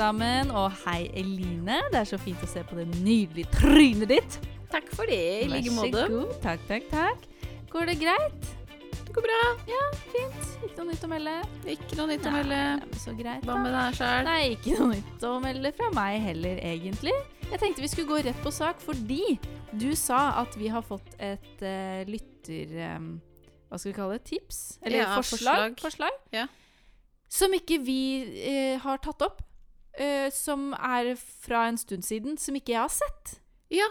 sammen. Og hei, Eline. Det er så fint å se på det nydelige trynet ditt. Takk for det, i Vær så god. Takk, takk, takk. Går det greit? Det går bra. Ja, fint. Ikke noe nytt å melde? Ikke noe nytt å melde. Så greit, Hva med deg sjøl? Nei, ikke noe nytt å melde fra meg heller, egentlig. Jeg tenkte vi skulle gå rett på sak fordi du sa at vi har fått et uh, lytter... Um, hva skal vi kalle det? Tips? Eller Ja, forslag? forslag. forslag. Ja. Som ikke vi eh, har tatt opp. Eh, som er fra en stund siden, som ikke jeg har sett. Ja,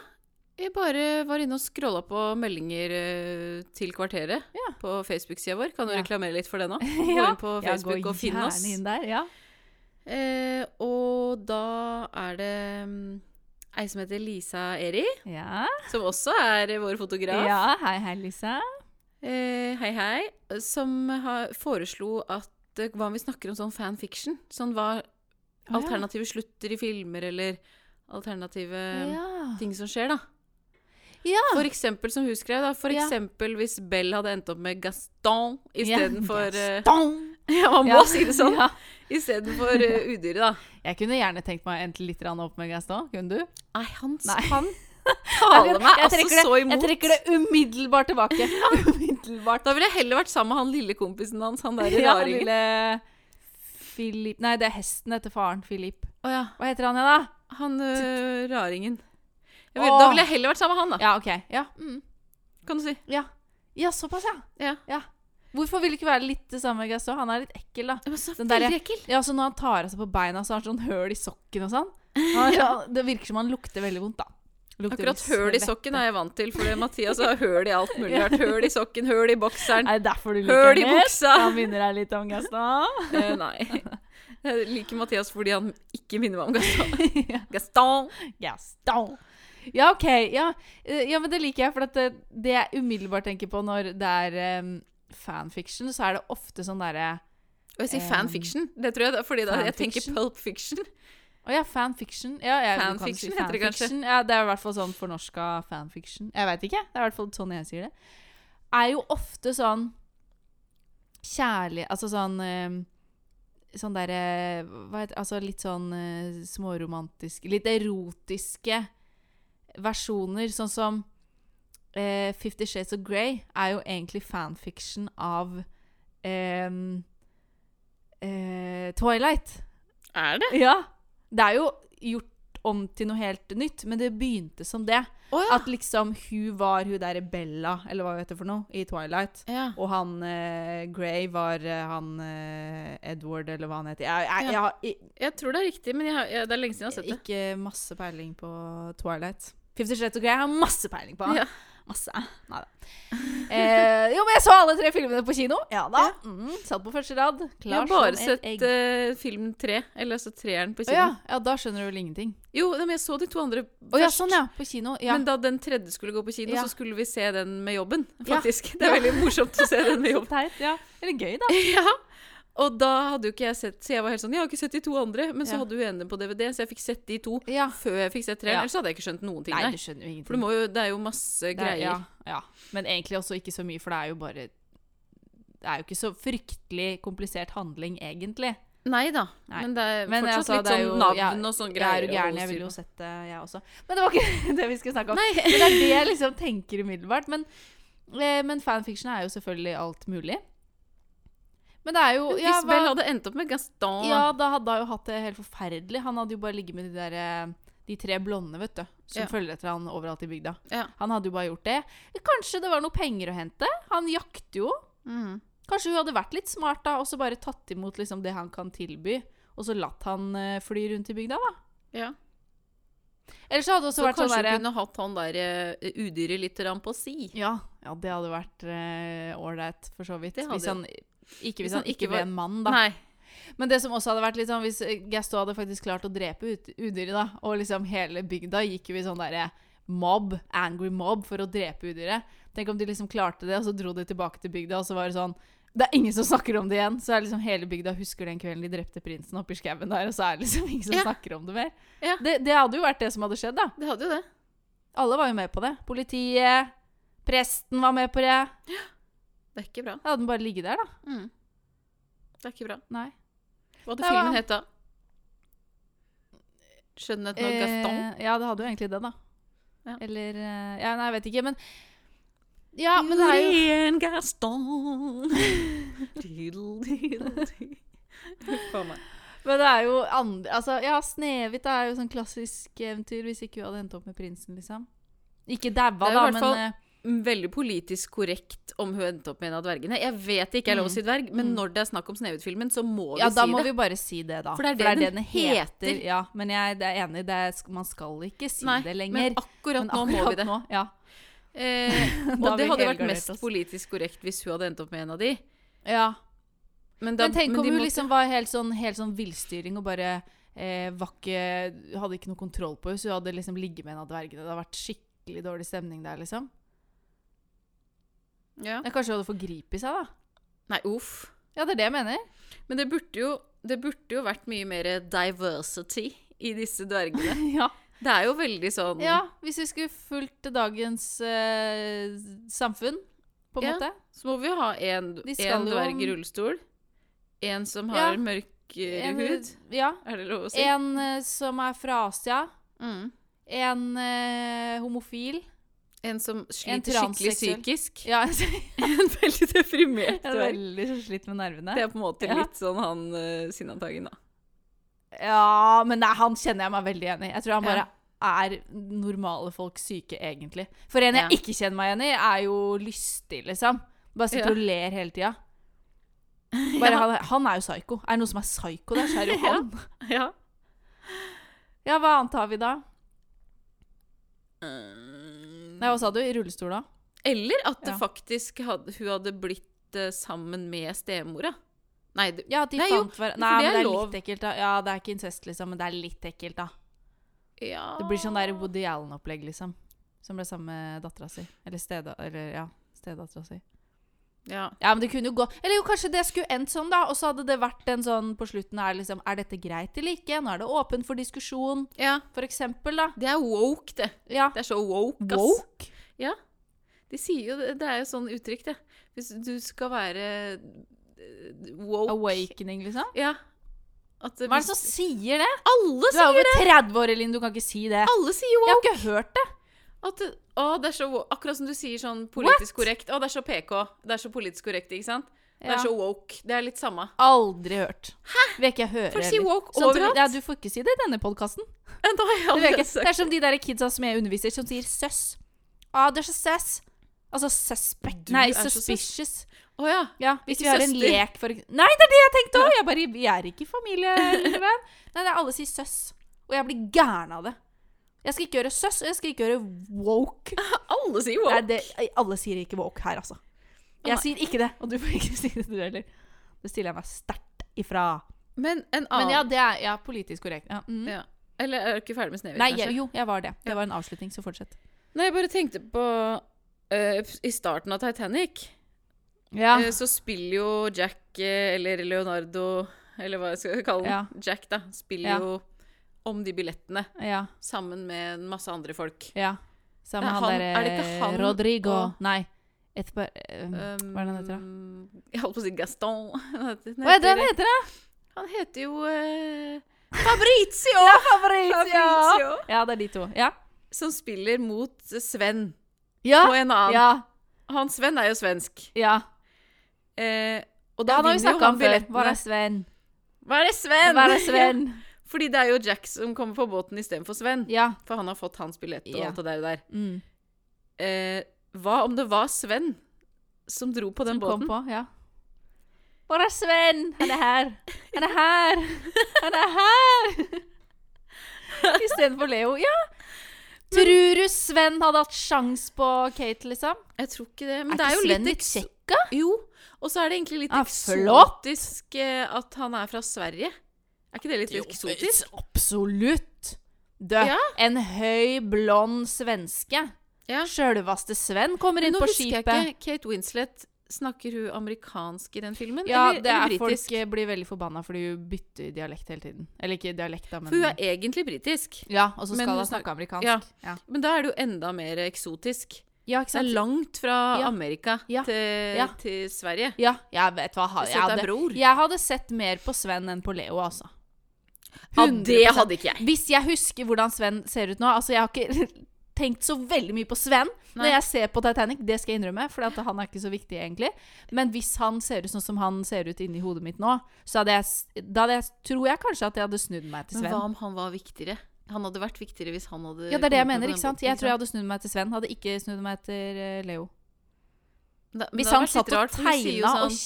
jeg bare var inne og scrolla på meldinger eh, til kvarteret Ja. på Facebook-sida vår. Kan du Ja. reklamere litt for det nå? Gå Ja. inn på Facebook og finne oss. inn der, ja. Eh, og da er det mm, ei som heter Lisa Eri, Ja. som også er vår fotograf. ja, hei, hei, Lisa. Eh, hei, hei. Som har, foreslo at hva om vi snakker om sånn fanfiction? Sånn hva. Alternative slutter i filmer, eller alternative Ja. ting som skjer, da. ja. For eksempel, som hun skrev, da. For Ja. eksempel hvis Bell hadde endt opp med Gaston Ja, istedenfor uh, Gaston! Ja, man må Ja. si det sånn. Ja. Istedenfor uh, udyret, da. Jeg kunne gjerne tenkt meg å endte litt opp med Gaston. Kunne du? Nei, han, Nei. han taler meg altså det- så imot. Jeg trekker det umiddelbart tilbake. umiddelbart. Da ville jeg heller vært sammen med han lille kompisen hans, han der Ja, raringen. lille Philip Nei, det er hesten etter faren. Philip. Oh, ja. Hva heter han igjen, da? Han uh, raringen. Vil, oh. Da ville jeg heller vært sammen med han, da. Ja, OK. Ja, mm. Kan du si. ja. ja såpass, ja. Ja. Hvorfor vil du ikke være litt det samme med Gaston? Han er litt ekkel, da. Det så Den der- ekkel. Ja, så Når han tar av seg på beina, så har han sånn høl i sokken og sånn. Han, ja. Det virker som han lukter veldig vondt, da. Akkurat høl i sokken er jeg vant til, for Mathias har høl i alt mulig rart. Høl i sokken, høl i bokseren. Er det derfor du liker Høl i han buksa. Han minner deg litt om Gaston? Eh, nei. Jeg liker Mathias fordi han ikke minner meg om Gaston. Gaston! Gaston. Ja, OK. Ja. Eh, ja, men det liker jeg. For det, det jeg umiddelbart tenker på når det er um, fanfiction, så er det ofte sånn derre Og jeg sier Um, fanfiction. Det tror jeg fordi da, jeg tenker pulp fiction. Å ja, fanfiction. Ja, jeg, Fanfiction si heter det kanskje. Ja, det er i hvert fall sånn fornorska fanfiction. Jeg veit ikke. Det er i hvert fall sånn jeg sier det. Er jo ofte sånn kjærlig Altså sånn em, Sånn derre Altså litt sånn eh, småromantiske Litt erotiske versjoner, sånn som eh, Fifty Shades of Grey er jo egentlig fanfiction av em, eh, Twilight. Er det? Ja. Det er jo gjort om til noe helt nytt, men det begynte som det. Oh, ja. At liksom hun var hun derre Bella, eller hva hun heter for noe, i Twilight. ja. Og han eh, Grey var eh, han eh, Edward, eller hva han heter. Jeg, jeg, jeg har Jeg tror det er riktig, men jeg jeg, det er lenge siden jeg har sett det. ikke masse peiling på Twilight. Fifty Shades of Grey har masse peiling på. Ja. Masse. Nei da. Eh, jo, men jeg så alle tre filmene på kino. Ja da. Ja. Mm, satt på første rad. Jeg har bare sett eh, film tre, eller altså treeren på kino. ja. ja, da skjønner du vel ingenting. Jo, men jeg så de to andre først. Ja, sånn ja. På kino. Ja. Men da den tredje skulle gå på kino, så skulle vi se den med jobben, faktisk. Det er veldig morsomt å se den med jobben. Teit, ja. Eller gøy, da. Ja. Og da hadde jo ikke jeg sett Så jeg var helt sånn Jeg har ikke sett de to andre. Men så Ja. hadde hun ene på DVD, så jeg fikk sett de to Ja. før jeg fikk sett treeren. Ja. Ellers hadde jeg ikke skjønt noen ting. Nei, du skjønner jo ingenting. For det, må jo, det er jo masse er- greier. Ja. Men egentlig også ikke så mye, for det er jo bare Det er jo ikke så fryktelig komplisert handling, egentlig. Nei da. Nei. Men det er Men fortsatt altså, litt det sånn jo- navn og sånn Jeg er jo gæren, jeg ville jo sett det, jeg også. Men det var ikke det vi skulle snakke om. Nei. Det er det jeg liksom tenker umiddelbart. Men, eh, men fanfiction er jo selvfølgelig alt mulig. Men det er jo ja, Bell hadde endt opp med Gaston ja, da hadde han jo hatt det helt forferdelig. Han hadde jo bare ligget med de der eh, De tre blonde, vet du. Som Ja. følger etter han overalt i bygda. Ja. Han hadde jo bare gjort det. Kanskje det var noe penger å hente? Han jakter jo. Mm. Kanskje hun hadde vært litt smart da, og så bare tatt imot liksom det han kan tilby, og så latt han uh, fly rundt i bygda, da. ja. Eller så hadde det også Så vært sånn kanskje hun kunne hatt han der uh, udyret litt på si. ja, ja, det hadde vært ålreit, for så vidt. Hvis han, ikke hvis Hvis han han ikke ikke ble var- en mann, da. Nei. Men det som også hadde vært litt sånn, hvis eh, Gaston hadde faktisk klart å drepe udyret, da, og liksom hele bygda gikk jo i sånn derre mob, angry mob, for å drepe udyret. Tenk om de liksom klarte det, og så dro de tilbake til bygda, og så var det sånn Det er ingen som snakker om det igjen. Så er liksom hele bygda husker den kvelden de drepte prinsen oppi skauen der, og så er det liksom ingen som Ja. snakker om det mer. Ja. Det, det hadde jo vært det som hadde skjedd, da. Det hadde jo det. Alle var jo med på det. Politiet, presten var med på det. Det er ikke bra. Da hadde den bare ligget der, da. Mm. Det er ikke bra. Nei. Hva hadde Det var- filmen heta? Skjønnheten og Gaston. Eh, ja, det hadde jo egentlig det, da. Ja. Eller eh, Ja, nei, jeg vet ikke, men Ja, men det er jo Julien Gaston. Diddle, diddle, diddle. Huff a meg. Men det er jo andre Altså, ja, Snehvit er jo sånn klassisk eventyr hvis ikke hun hadde endt opp med prinsen, liksom. Ikke daua, Det er jo da, i hvert men fall- eh, Veldig politisk korrekt om hun endte opp med en av dvergene. Jeg vet det ikke er lov å si dverg, men Mm. når det er snakk om Snehvit-filmen, så må vi Ja, da må vi bare si det, da. For det er det den heter. Ja, men jeg er enig, det er, man skal ikke si Nei, det men akkurat Men nå må vi det. Nå, ja. Eh, og det hadde vært mest politisk korrekt hvis hun hadde endt opp med en av de. ja. Men, da, Men tenk om de hun måtte- liksom var helt sånn, helt sånn villstyring og bare eh, ikke Hadde ikke noe kontroll på henne, så hun hadde liksom ligget med en av dvergene. Det hadde vært skikkelig dårlig stemning der, liksom. Ja. Ja, kanskje hun hadde forgripet seg, da. Nei, uff. Ja, det er det jeg mener. Men det burde jo, det burde jo vært mye mer diversity i disse dvergene. ja. Det er jo veldig sånn ja, hvis vi skulle fulgt dagens eh, samfunn, på en Ja. måte. Så må vi jo ha en, en dverg i rullestol. En som Ja. har mørkere En, hud. ja. Er det lov å si? En eh, som er fra Asia. Mm. En eh, homofil. En som En sliter skikkelig psykisk. Ja, En veldig deprimert er veldig så slitt med nervene. Det er på en måte litt sånn han uh, Sinnataggen, da. Ja, men nei, han kjenner jeg meg veldig igjen i. Jeg tror han bare Ja. er normale folk syke, egentlig. For en jeg Ja. ikke kjenner meg igjen i, er jo lystig, liksom. Bare sitter Ja. og ler hele tida. Han, han er jo psyko. Er det noe som er psyko der, så er det jo han. Ja. Ja, hva annet har vi da? Nei, hva sa du? I rullestol, da? Eller at det Ja. faktisk hadde, hun hadde blitt uh, sammen med stemora. Nei, det, Ja, de Nei, fant hver... for Nei, det men det er lov. litt ekkelt, da. Ja, det er ikke incest, liksom, men det er litt ekkelt, da. ja Det blir sånn der Woody Allen-opplegg, liksom. Som ble sammen med dattera si. Eller steda... Eller, ja. Stedattera si. Ja. Ja, men det kunne jo gå Eller jo, kanskje det skulle endt sånn, da. Og så hadde det vært en sånn på slutten her liksom Er dette greit eller ikke? Nå er det åpent for diskusjon, ja. for eksempel, da. Det er woke, det. Ja. Det er så woke, ass. Woke? Ja. De sier jo det. Er jo sånn uttrykk, det. Hvis du skal være eh, woke Awakening, liksom? Ja. At Hva er det som sier det? Alle sier det! Du er over 30 år, Elin. Du kan ikke si det. Alle sier woke. Jeg har ikke hørt det. At å, det er så Akkurat som du sier sånn politisk What? korrekt. Å, det er så PK. Det er så politisk korrekt, ikke sant? Det er så woke. Det er litt samme. Aldri hørt. Hæ? Vil ikke jeg høre Folk sier woke Sånn, overalt. ja, du får ikke si det i denne podkasten. Det, er som de der kidsa som jeg underviser, som sier søss. Å, det er så søss. Altså suspect Du Nei, suspicious. Å ja. Ja, hvis Ikke vi har en lek for Nei, det er det jeg tenkte òg! Jeg bare Jeg er ikke familie. Nei, det er alle sier søss. Og jeg blir gæren av det. Jeg skal ikke gjøre søss, og jeg skal ikke gjøre woke. Alle sier Nei, woke. det, alle sier ikke woke her, altså. Jeg Nei. sier ikke det, og du får ikke si det, du heller. Det stiller jeg meg sterkt ifra. Men en Men ja, det er ja, politisk korrekt. Ja. Mm. Ja. Eller er du ikke ferdig med Snehvit, Nei, jeg, jo, jeg var det. Det var en avslutning, så fortsett. Nei, jeg bare tenkte på uh, I starten av Titanic Ja. uh, så spiller jo Jack, eh, eller Leonardo, eller hva jeg skal kalle han, Ja. Jack, da, spiller Ja. jo om de billettene ja. sammen med en masse andre folk. ja. Sammen med han, han- derre er det han Rodrigo og- Nei. Etterpå um, Um, Hva er det han heter, da? Jeg holdt på å si Gaston. Heter, Hva er det han heter, da? Han heter jo uh, Fabrizio! Ja, Fabrizio! Fabrizio! Ja, det er de to. Ja. Som spiller mot Sven Ja. på en annen. Ja. Han Sven er jo svensk. ja. Eh, og da har vi vinner jo han billettene. Hva er Sven? Hva er det, Sven? Hva er Sven? Fordi det er jo Jack som kommer på båten istedenfor Sven. Ja. For han har fått hans billett og Ja. alt det der. der. Mm. Eh, hva om det var Sven som dro på den Som kom båten? på, ja. Hvor er Sven? Han er her. Han er her. Han er her. Istedenfor Leo. Ja. Tror du Sven hadde hatt sjans på Kate, liksom? Jeg tror ikke det. Men Er det er ikke jo Sven litt litt kjekka? Jo. Og så er det egentlig litt Ah, eksotisk eh, at han er fra Sverige. Er ikke det litt eksotisk? Absolutt. Du, Ja. en høy, blond svenske. Ja. Sjølvaste Sven kommer inn nå på husker jeg ikke Kate Winslet Snakker hun amerikansk i den filmen? Ja, eller, det er eller folk eh, blir veldig forbanna fordi hun bytter dialekt hele tiden. Eller ikke dialekt, da, men For hun er egentlig britisk. Ja, og så skal hun snakke amerikansk. Ja. ja. Men da er det jo enda mer eksotisk. Ja, Det er langt fra. Amerika. Til, til Sverige. Ja, jeg vet hva jeg hadde, jeg hadde sett mer på Sven enn på Leo, altså. Ja, det hadde ikke jeg. Hvis jeg husker hvordan Sven ser ut nå Altså, jeg har ikke tenkt så veldig mye på Sven Nei. når jeg ser på Titanic. Det skal jeg innrømme, for han er ikke så viktig, egentlig. Men hvis han ser ut sånn som han ser ut inni hodet mitt nå, så hadde jeg, da hadde jeg, tror jeg kanskje at jeg hadde snudd meg til Men Sven. hva om han var viktigere? Han hadde vært viktigere hvis han hadde Ja, det er det jeg mener, ikke sant? Jeg tror jeg hadde snudd meg til Sven. Hadde ikke snudd meg til eh, Leo. Da- Hvis han satt og tegna tegna og sånn-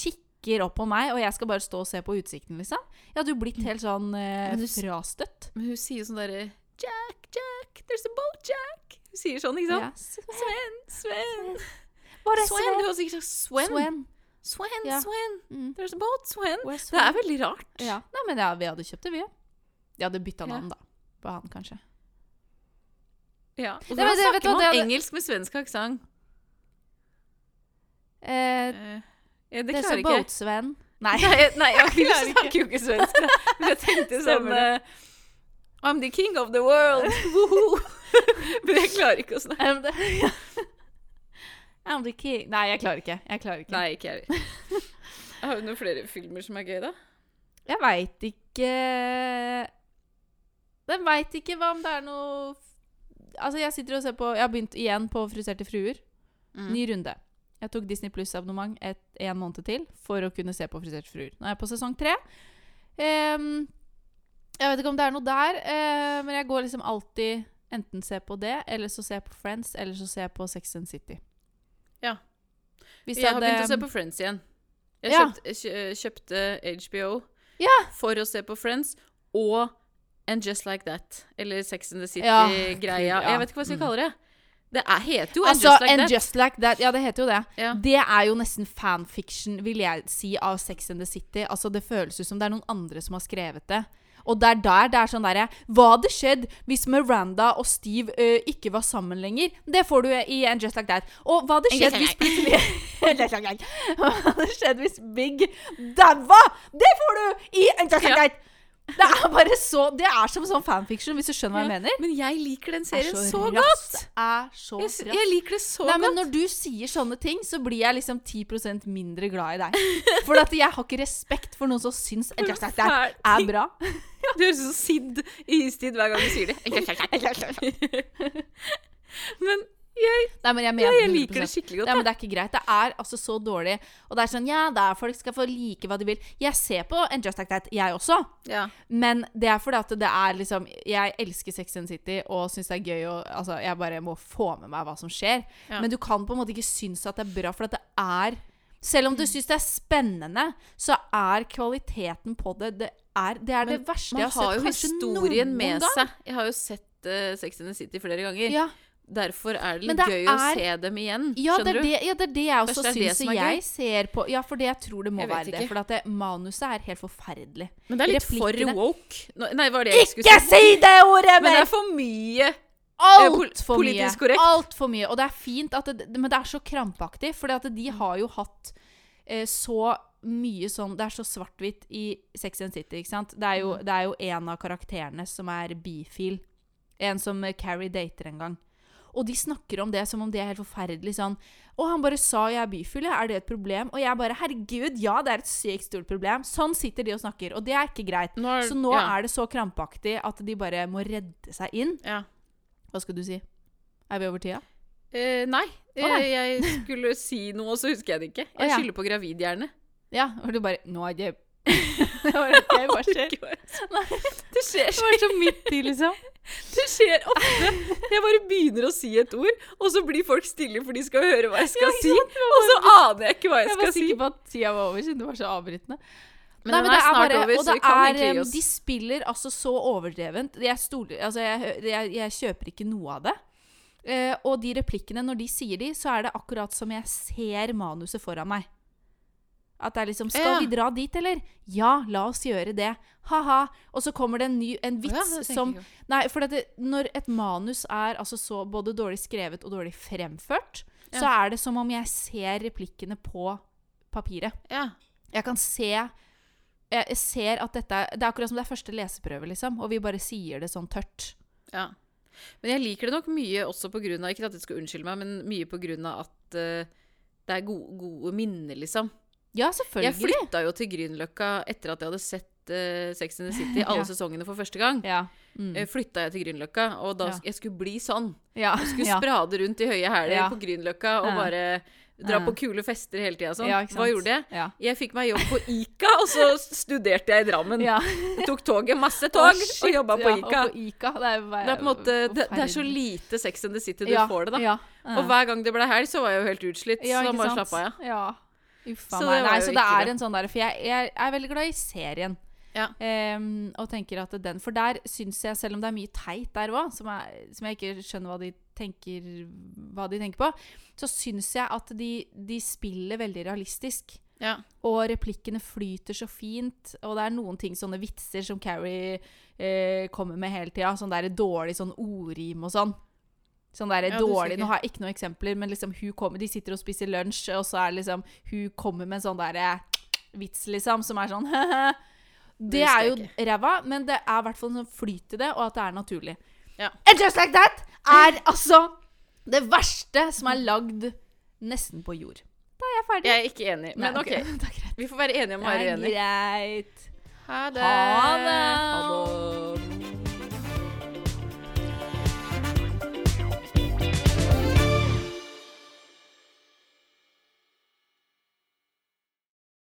kikker opp på meg, og jeg skal bare stå og se på utsikten, liksom. Jeg hadde jo blitt helt sånn eh, Men du frastøtt. Men hun sier sånn derre Jack, Jack, there's a boat, Jack. Hun sier sånn, ikke sant? Ja. Sven, Sven. Sven. Sven? Du har sikkert sagt Sven. Sven. Sven, Ja. Sven. Mm. There's a boat, Sven. Det er veldig rart. Ja. Nei, men ja, vi hadde kjøpt det, vi. ja. De hadde bytta navn, da. På han, kanskje. Ja. Og du snakker man engelsk med svensk aksent? Eh, Ja, det det er så jeg. Boat-Sven. Nei. Nei, jeg klarer snakker jo ikke svensk. da. Men jeg tenkte sånn uh, I'm the king of the world. Men jeg klarer ikke å snakke. I'm the, I'm the king. Nei, jeg klarer ikke. Jeg klarer ikke. Nei, ikke jeg heller. Har du noen flere filmer som er gøy, da? Jeg veit ikke Den veit ikke hva om det er noe Altså, jeg sitter og ser på Jeg har begynt igjen på Friserte fruer. Mm. Ny runde. Jeg tok Disney Pluss-abonnement en måned til for å kunne se på Friserte fruer. Nå er jeg på sesong tre. Um, jeg vet ikke om det er noe der, uh, men jeg går liksom alltid enten se på det, eller så ser jeg på Friends, eller så ser jeg på Sex and City. Ja. Hvis Jeg har hadde- begynt å se på Friends igjen. Jeg Ja. kjøpte, kjøpte HBO Ja. for å se på Friends og And Just Like That. Eller Sex and the City-greia. ja. Jeg vet ikke hva jeg skal kalle det. Det er, heter jo And Altså, Just Like And. Just Like That. Ja, det heter jo det. Ja. Det er jo nesten fanfiction, vil jeg si, av Sex and the City. Altså, det føles ut som det er noen andre som har skrevet det. Og det er der det er sånn derre Hva hadde skjedd hvis Miranda og Steve ø, ikke var sammen lenger? Det får du i And Just Like That. Og hva hadde skjedd hvis plutselig Hva hadde skjedd hvis Big daua? Det får du i And Just Like. That! Det er bare så Det er som sånn fanfiction, hvis du skjønner hva jeg mener. Men jeg liker den er serien så, raskt. godt. Er så Jeg, jeg liker det så Nei, men godt. Når du sier sånne ting, så blir jeg liksom 10% mindre glad i deg. For at jeg har ikke respekt for noen som syns at Just Like That er bra. Du høres ut som Sid i Istid hver gang du sier det. Men jeg, Nei, men jeg mener jeg liker 100%. det skikkelig godt. Ja, men det er ikke greit. Det er altså så dårlig. Og det er sånn Ja, der folk skal få like hva de vil. Jeg ser på en Just Like That, jeg også. Ja. Men det er fordi at det er liksom Jeg elsker Sex and City og syns det er gøy og Altså, jeg bare må få med meg hva som skjer. Ja. Men du kan på en måte ikke synes at det er bra, for at det er Selv om du syns det er spennende, så er kvaliteten på det Det er det, er det verste Man jeg har sett har jo historien med gang. seg. Jeg har jo sett uh, Sex and the City flere ganger. Ja, Derfor er det litt det gøy å er- se dem igjen. ja, det Skjønner er du? det, ja, det er det jeg også det det syns jeg gøy? ser på Ja, for det jeg tror det må være det. For det, manuset er helt forferdelig. Men det er litt for woke. Nei, var det jeg skulle Ikke si det ordet Men det er for mye. Alt Altfor mye. korrekt. Altfor mye. Og det er fint det, Men det er så krampaktig, for de har jo hatt eh, så mye sånn Det er så svart-hvitt i Sex and City, ikke sant? Det er jo, det er jo en av karakterene som er bifil. En som eh, Carrie dater en gang. Og de snakker om det som om det er helt forferdelig sånn Og han bare sa 'jeg er bifil', er det et problem? Og jeg bare 'herregud, ja, det er et sykt stort problem'. Sånn sitter de og snakker, og det er ikke greit. Nå er- Så nå ja. er det så krampaktig at de bare må redde seg inn. Ja. Hva skal du si? Er vi over tida? Eh, nei. Oh, nei. Eh, jeg skulle si noe, og så husker jeg det ikke. Jeg skylder på gravidhjerne. Ja, og du bare Nå er det Det var ok, hva skjer? Det skjer Det var så midt i, liksom. Det skjer ofte. Jeg bare begynner å si et ord, og så blir folk stille for de skal høre hva jeg skal si. Det var Og så aner jeg ikke hva jeg Jeg var skal si. sikker på at tida var over, siden det var så avbrytende. Men Nei, den er snart bare- over, så vi kan er, gi oss. De spiller altså så overdrevent. Jeg, stoler, altså jeg, jeg, jeg kjøper ikke noe av det. Uh, og de replikkene, når de sier de, så er det akkurat som jeg ser manuset foran meg. At det er liksom Skal Ja. vi dra dit, eller? Ja, la oss gjøre det. Ha-ha. Og så kommer det en ny en vits Ja, som. Nei, for det, når et manus er altså så både dårlig skrevet og dårlig fremført, så er det som om jeg ser replikkene på papiret. Ja. Jeg kan se Jeg ser at dette Det er akkurat som det er første leseprøve, liksom, og vi bare sier det sånn tørt. Ja. Men jeg liker det nok mye også på grunn av Ikke at jeg skal unnskylde meg, men mye på grunn av at uh, det er gode, gode minner, liksom. Ja, Jeg flytta jo til Grünerløkka etter at jeg hadde sett eh, Sex and the City, alle Ja. sesongene for første gang, Ja. Mm. eh, flytta jeg til Grünerløkka, og da jeg skulle bli sånn. Jeg skulle sprade rundt i høye hæler på Grünerløkka og bare dra på kule fester hele tida sånn. Hva gjorde jeg? Jeg fikk meg jobb på Ica, og så studerte jeg i Drammen. ja. Tok toget, masse tog, tog, og jobba på Ica. På Ica. Det er, Det er på måte det, det er så lite Sex and the City du får det, da. Og hver gang det ble helg, så var jeg jo helt utslitt. Så da må jeg slappe av, ja. Uffa Så meg. Nei, så det er det. en sånn der For jeg, jeg er veldig glad i serien. Ja. Um, og tenker at den For der syns jeg, selv om det er mye teit der òg, som, som jeg ikke skjønner hva de tenker Hva de tenker på, så syns jeg at de, de spiller veldig realistisk. ja. Og replikkene flyter så fint. Og det er noen ting, sånne vitser som Carrie eh, kommer med hele tida. Sånn der dårlig sånn ordrim og sånn. Sånn der Ja, dårlig Nå har jeg ikke noen eksempler, men liksom hun kommer De sitter og spiser lunsj, og så er det liksom Hun kommer med en sånn derre vits, liksom, som er sånn Det er jo ræva, men det er i hvert fall sånn flyt i det, og at det er naturlig. Ja. And just like that er altså det verste som er lagd nesten på jord. Da er jeg ferdig. Jeg er ikke enig, men Nei, OK. Det er. Vi får være enige om å Det være er uenige. greit. Ha det. Ha det. Ha det.